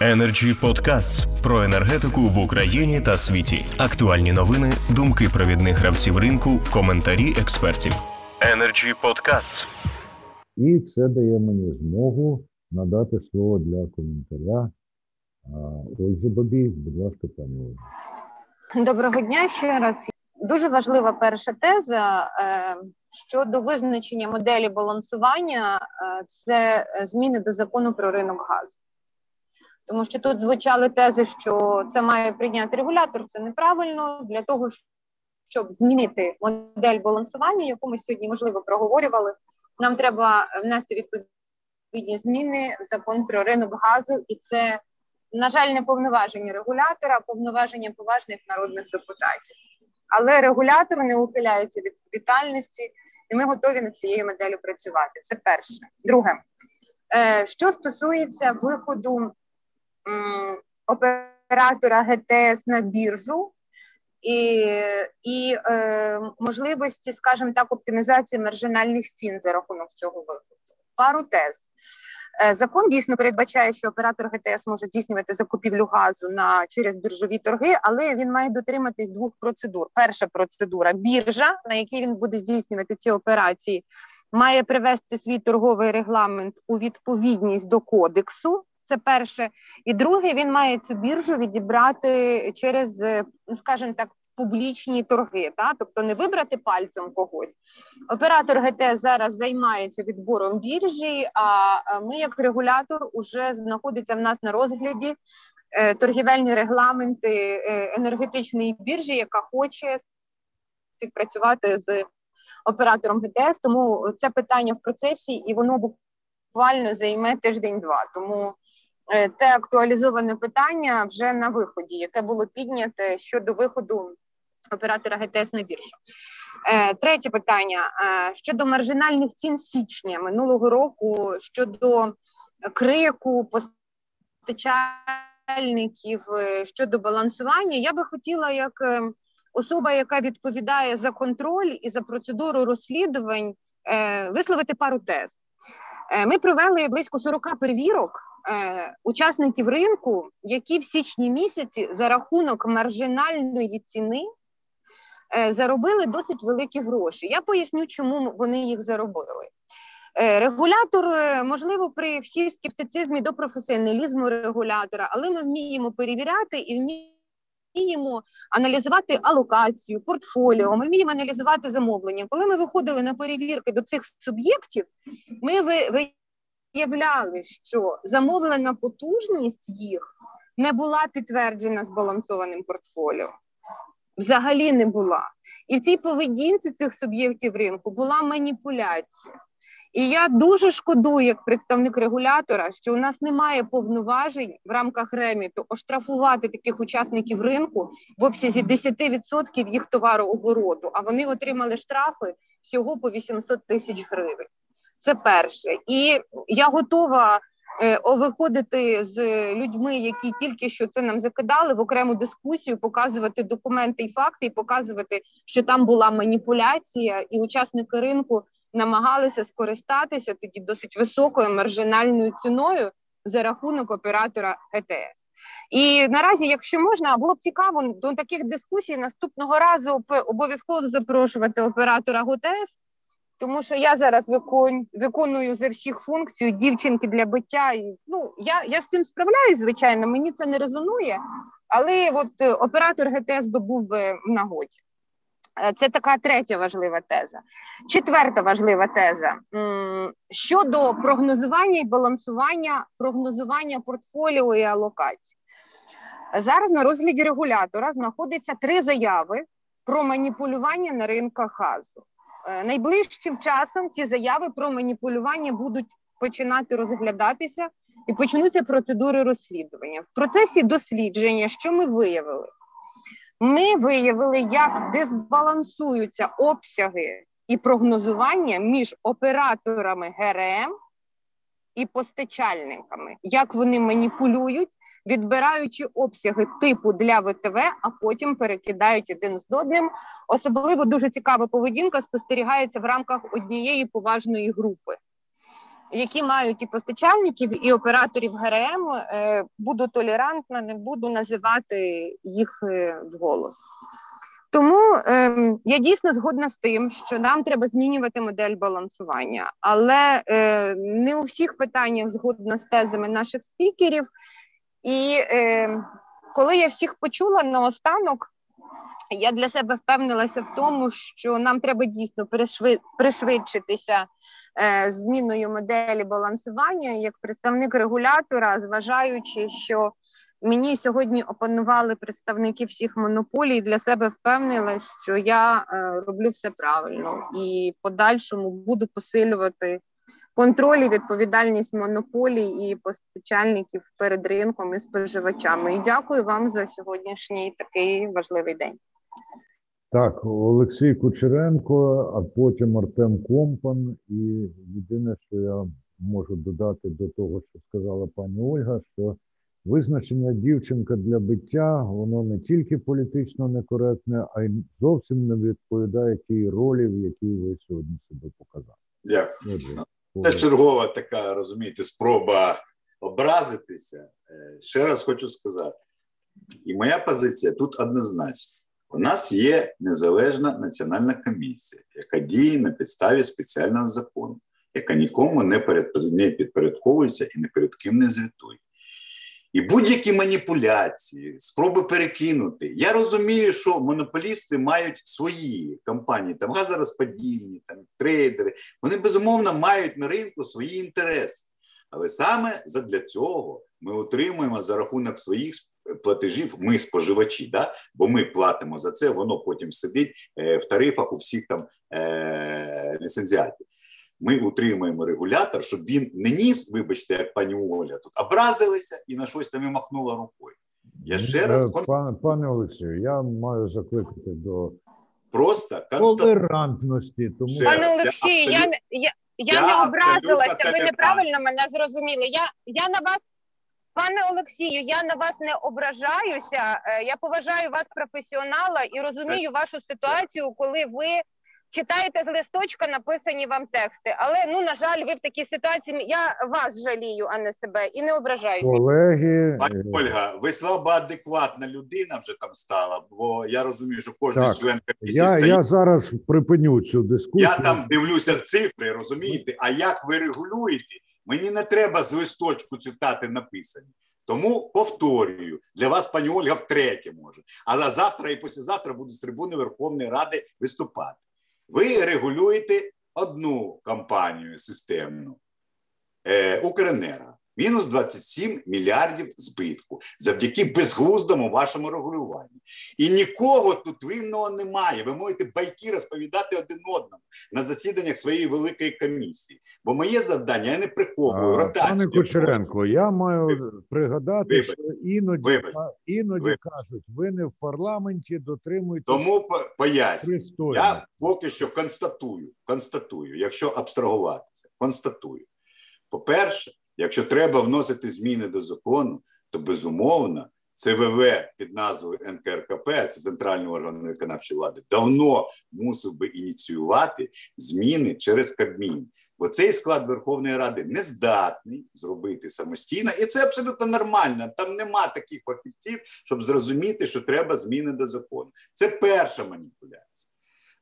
Energy Podcasts про енергетику в Україні та світі. Актуальні новини, думки провідних гравців ринку, коментарі експертів. Energy Podcasts. І це дає мені змогу надати слово для коментаря Ользі Бабій. Будь ласка, пані Ольга. Доброго дня ще раз. Дуже важлива перша теза е, щодо визначення моделі балансування. Е, це зміни до закону про ринок газу. Тому що тут звучали тези, що це має прийняти регулятор, це неправильно для того, щоб змінити модель балансування, яку ми сьогодні можливо проговорювали. Нам треба внести відповідні зміни в закон про ринок газу, і це, на жаль, не повноваження регулятора, а повноваження поважних народних депутатів. Але регулятор не ухиляється від відповідальності, і ми готові над цією моделлю працювати. Це перше. Друге, е, що стосується виходу оператора ГТС на біржу і і е, можливості, скажімо так, оптимізації маржинальних цін за рахунок цього виходу. Пару тез. Е, закон дійсно передбачає, що оператор ГТС може здійснювати закупівлю газу на через біржові торги, але він має дотриматись двох процедур. Перша процедура біржа, на якій він буде здійснювати ці операції, має привести свій торговий регламент у відповідність до кодексу. Це перше, і друге, він має цю біржу відібрати через, е, скажімо так, публічні торги, та тобто не вибрати пальцем когось. Оператор ГТ зараз займається відбором біржі. А ми, як регулятор, вже знаходиться в нас на розгляді е, торгівельні регламенти е, енергетичної біржі, яка хоче співпрацювати з оператором ГТС. Тому це питання в процесі, і воно буквально займе тиждень-два. Тому Е, те актуалізоване питання вже на виході, яке було підняте щодо виходу оператора ГТС на біржу. Е, третє питання е, щодо маржинальних цін січня минулого року щодо крику постачальників щодо балансування. Я би хотіла, як особа, яка відповідає за контроль і за процедуру розслідувань, висловити пару тез. Ми провели близько 40 перевірок е, учасників ринку, які в січні місяці за рахунок маржинальної ціни е, заробили досить великі гроші. Я поясню, чому вони їх заробили. Е, регулятор, е, можливо, при всій скептицизмі до професіоналізму регулятора, але ми вміємо перевіряти і вміємо аналізувати алокацію, портфоліо. Ми вміємо аналізувати замовлення. Коли ми виходили на перевірки до цих суб'єктів, ми виявляли, що замовлена потужність їх не була підтверджена збалансованим портфоліо. Взагалі не була. І в цій поведінці цих суб'єктів ринку була маніпуляція. І я дуже шкодую, як представник регулятора, що у нас немає повноважень в рамках реміту оштрафувати таких учасників ринку в обсязі 10% їх товарообороту, а вони отримали штрафи всього по 800 тисяч гривень. Це перше, і я готова е, виходити з людьми, які тільки що це нам закидали в окрему дискусію, показувати документи і факти, і показувати, що там була маніпуляція, і учасники ринку намагалися скористатися тоді досить високою маржинальною ціною за рахунок оператора ГТС. І наразі, якщо можна, було б цікаво до таких дискусій наступного разу обов'язково запрошувати оператора ГТС, тому що я зараз виконую, виконую за всіх функцію дівчинки для биття. І, Ну я я з цим справляюсь, звичайно, мені це не резонує, але от е, оператор ГТС би був би в нагоді. Е, це така третя важлива теза. Четверта важлива теза щодо прогнозування і балансування прогнозування портфоліо і алокацій. Зараз на розгляді регулятора знаходиться три заяви про маніпулювання на ринках газу. Е, найближчим часом ці заяви про маніпулювання будуть починати розглядатися і почнуться процедури розслідування. В процесі дослідження, що ми виявили? Ми виявили, як дисбалансуються обсяги і прогнозування між операторами ГРМ і постачальниками, як вони маніпулюють, відбираючи обсяги типу для ВТВ, а потім перекидають один з одним. Особливо дуже цікава поведінка спостерігається в рамках однієї поважної групи. які мають і постачальників, і операторів ГРМ, е, буду толерантна, не буду називати їх е, вголос. Тому е, я дійсно згодна з тим, що нам треба змінювати модель балансування, але е, не у всіх питаннях згодна з тезами наших спікерів. І е, коли я всіх почула наостанок, я для себе впевнилася в тому, що нам треба дійсно пришвидшитися е, зміною моделі балансування як представник регулятора, зважаючи, що мені сьогодні опанували представники всіх монополій. Для себе впевнила, що я е, роблю все правильно і подальшому буду посилювати контроль і відповідальність монополій і постачальників перед ринком і споживачами. І дякую вам за сьогоднішній такий важливий день. Так, Олексій Кучеренко, а потім Артем Компан. І єдине, що я можу додати до того, що сказала пані Ольга, що визначення дівчинка для биття, воно не тільки політично некоректне, а й зовсім не відповідає тій ролі, в якій ви сьогодні себе показали. Дякую. Це чергова така, розумієте, спроба образитися. Е, ще раз хочу сказати, і моя позиція тут однозначна. У нас є незалежна національна комісія, яка діє на підставі спеціального закону, яка нікому не підпорядковується і не перед ким не звітує. І будь-які маніпуляції, спроби перекинути. Я розумію, що монополісти мають свої компанії, там газорозподільні, там трейдери. Вони безумовно мають на ринку свої інтереси. Але саме для цього ми отримуємо за рахунок своїх платежів, ми споживачі, да? бо ми платимо за це, воно потім сидить е, в тарифах у всіх там е- ліцензіатів ми утримуємо регулятор, щоб він не ніс, вибачте, як пані Оля, тут образилися і на щось там і махнула рукою. Я ще е, раз пане пане Олексію, я маю закликати до просто толерантності. Тому пане Олексію, я я, я, я не образилася. Ви неправильно мене зрозуміли. Я я на вас. Пане Олексію, я на вас не ображаюся. Е, я поважаю вас професіонала і розумію вашу ситуацію, коли ви читаєте з листочка написані вам тексти. Але ну на жаль, ви в такій ситуації. Я вас жалію, а не себе, і не ображаюся. Колеги Пані Ольга, ви слабо адекватна людина вже там стала, бо я розумію, що кожен так. член комісії я, стоїть. я зараз припиню цю дискусію. Я там дивлюся цифри, розумієте? А як ви регулюєте? Мені не треба з листочку читати написані. Тому повторюю для вас, пані Ольга, втретє може. Але завтра і післязавтра буду з трибуни Верховної Ради виступати. Ви регулюєте одну компанію системну е. Мінус 27 мільярдів збитку завдяки безглуздому вашому регулюванню. І нікого тут винного немає. Ви можете байки розповідати один одному на засіданнях своєї великої комісії. Бо моє завдання я не приховую ротацію. Пане Кучеренко, я маю Вибач. пригадати, Вибач. що іноді Вибач. іноді кажуть, ви не в парламенті дотримуєте. Тому поясню. Я поки що констатую, констатую, якщо абстрагуватися, констатую. По-перше. Якщо треба вносити зміни до закону, то безумовно ЦВВ під назвою НКРКП, це центральний орган виконавчої влади, давно мусив би ініціювати зміни через Кабмін. Бо цей склад Верховної Ради не здатний зробити самостійно, і це абсолютно нормально. Там нема таких фахівців, щоб зрозуміти, що треба зміни до закону. Це перша маніпуляція.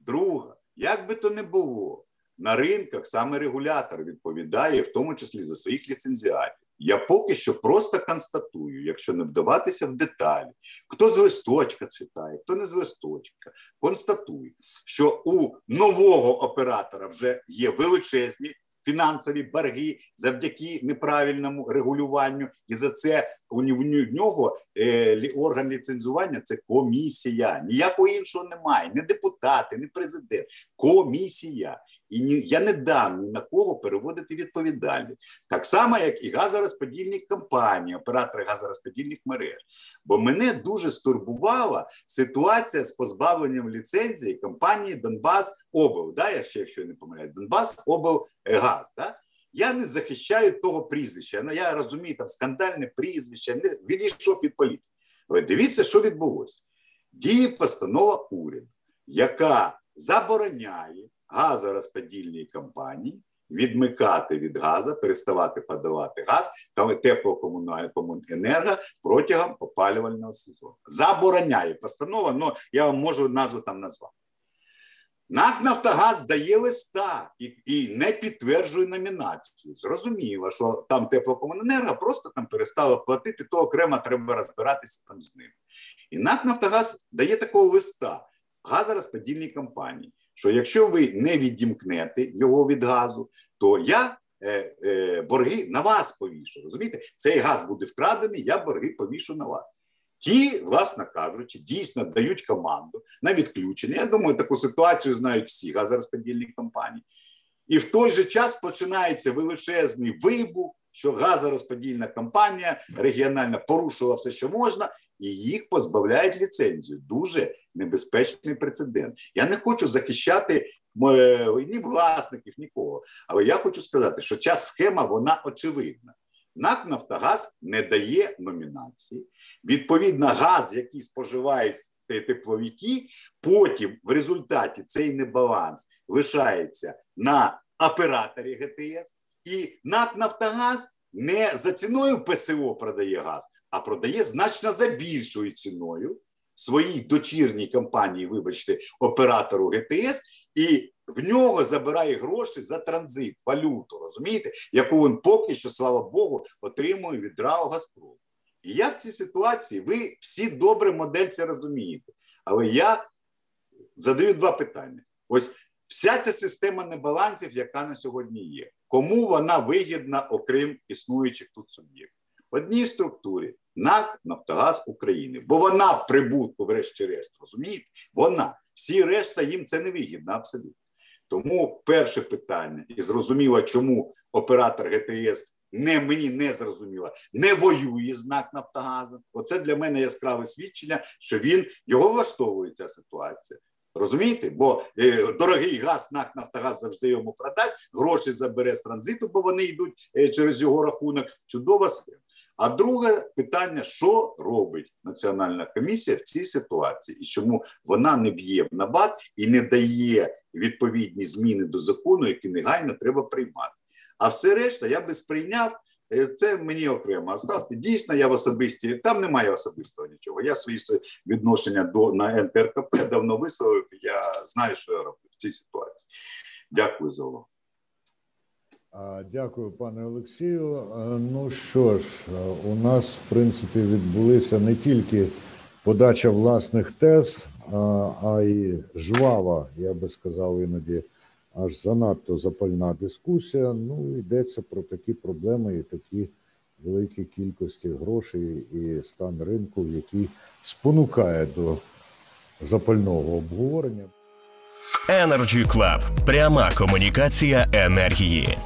Друга, як би то не було, на ринках саме регулятор відповідає, в тому числі за своїх ліцензіатів. Я поки що просто констатую, якщо не вдаватися в деталі, хто з листочка читає, хто не з листочка, констатую, що у нового оператора вже є величезні фінансові борги завдяки неправильному регулюванню, і за це у нього е, орган ліцензування це комісія. Ніякого іншого немає, не депутати, не президент, комісія. І ні, я не дам ні на кого переводити відповідальність. Так само, як і газорозподільні компанії, оператори газорозподільних мереж. Бо мене дуже стурбувала ситуація з позбавленням ліцензії компанії Донбас Обл. Да, я ще, якщо не помиляюсь, Донбас Обл Газ. Да? Я не захищаю того прізвища. Ну, я розумію, там скандальне прізвище, не відійшов від політики. Але дивіться, що відбулося. Діє постанова уряду, яка забороняє газорозподільній компанії відмикати від газу, переставати подавати газ теплокомуненерго протягом опалювального сезону. Забороняє постанова, але я вам можу назву там назвати. НАК Нафтогаз дає листа і і не підтверджує номінацію. Зрозуміло, що там теплокомуненерго просто там перестало платити, то окремо треба розбиратися там з ним. І НАК Нафтогаз дає такого листа газорозподільній компанії, що якщо ви не відімкнете його від газу, то я е, е, борги на вас повішу. Розумієте, цей газ буде вкрадений, я борги повішу на вас. Ті, власне кажучи, дійсно дають команду на відключення. Я думаю, таку ситуацію знають всі газорозподільні компанії. І в той же час починається величезний вибух, що газорозподільна компанія регіональна порушила все, що можна, і їх позбавляють ліцензію. Дуже небезпечний прецедент. Я не хочу захищати ні власників, нікого. Але я хочу сказати, що ця схема вона очевидна. НАК Нафтогаз не дає номінації. Відповідно, газ, який споживають тепловики, потім в результаті цей небаланс лишається на операторі ГТС, і НАК Нафтогаз не за ціною ПСО продає газ, а продає значно за більшою ціною своїй дочірній компанії, вибачте, оператору ГТС, і в нього забирає гроші за транзит, валюту, розумієте, яку він поки що, слава Богу, отримує від РАО Газпрому. І я в цій ситуації, ви всі добре модель це розумієте. Але я задаю два питання. Ось вся ця система небалансів, яка на сьогодні є, кому вона вигідна, окрім існуючих тут суб'єктів? В одній структурі НАК Нафтогаз України, бо вона в прибутку, врешті-решт, розумієте? Вона. Всі решта їм це не вигідно, абсолютно. Тому перше питання, і зрозуміло, чому оператор ГТС не мені не зрозуміло, не воює з НАК Нафтогазом. Оце для мене яскраве свідчення, що він його влаштовує ця ситуація. Розумієте? Бо е, дорогий газ НАК Нафтогаз завжди йому продасть, гроші забере з транзиту, бо вони йдуть е, через його рахунок. Чудова схема. А друге питання: що робить Національна комісія в цій ситуації, і чому вона не б'є в набат і не дає відповідні зміни до закону, які негайно треба приймати. А все решта я би сприйняв. Е, Це мені окремо оставте. Дійсно, я в особисті там немає особистого нічого. Я свої відношення до на НТРКП давно висловив. Я знаю, що я роблю в цій ситуації. Дякую за увагу. Дякую, пане Олексію. Е, Ну що ж, е, у нас в принципі відбулися не тільки подача власних тез, а й жвава, я би сказав, іноді аж занадто запальна дискусія. Ну, йдеться про такі проблеми і такі великі кількості грошей і стан ринку, який спонукає до запального обговорення. Energy Club. Пряма комунікація енергії.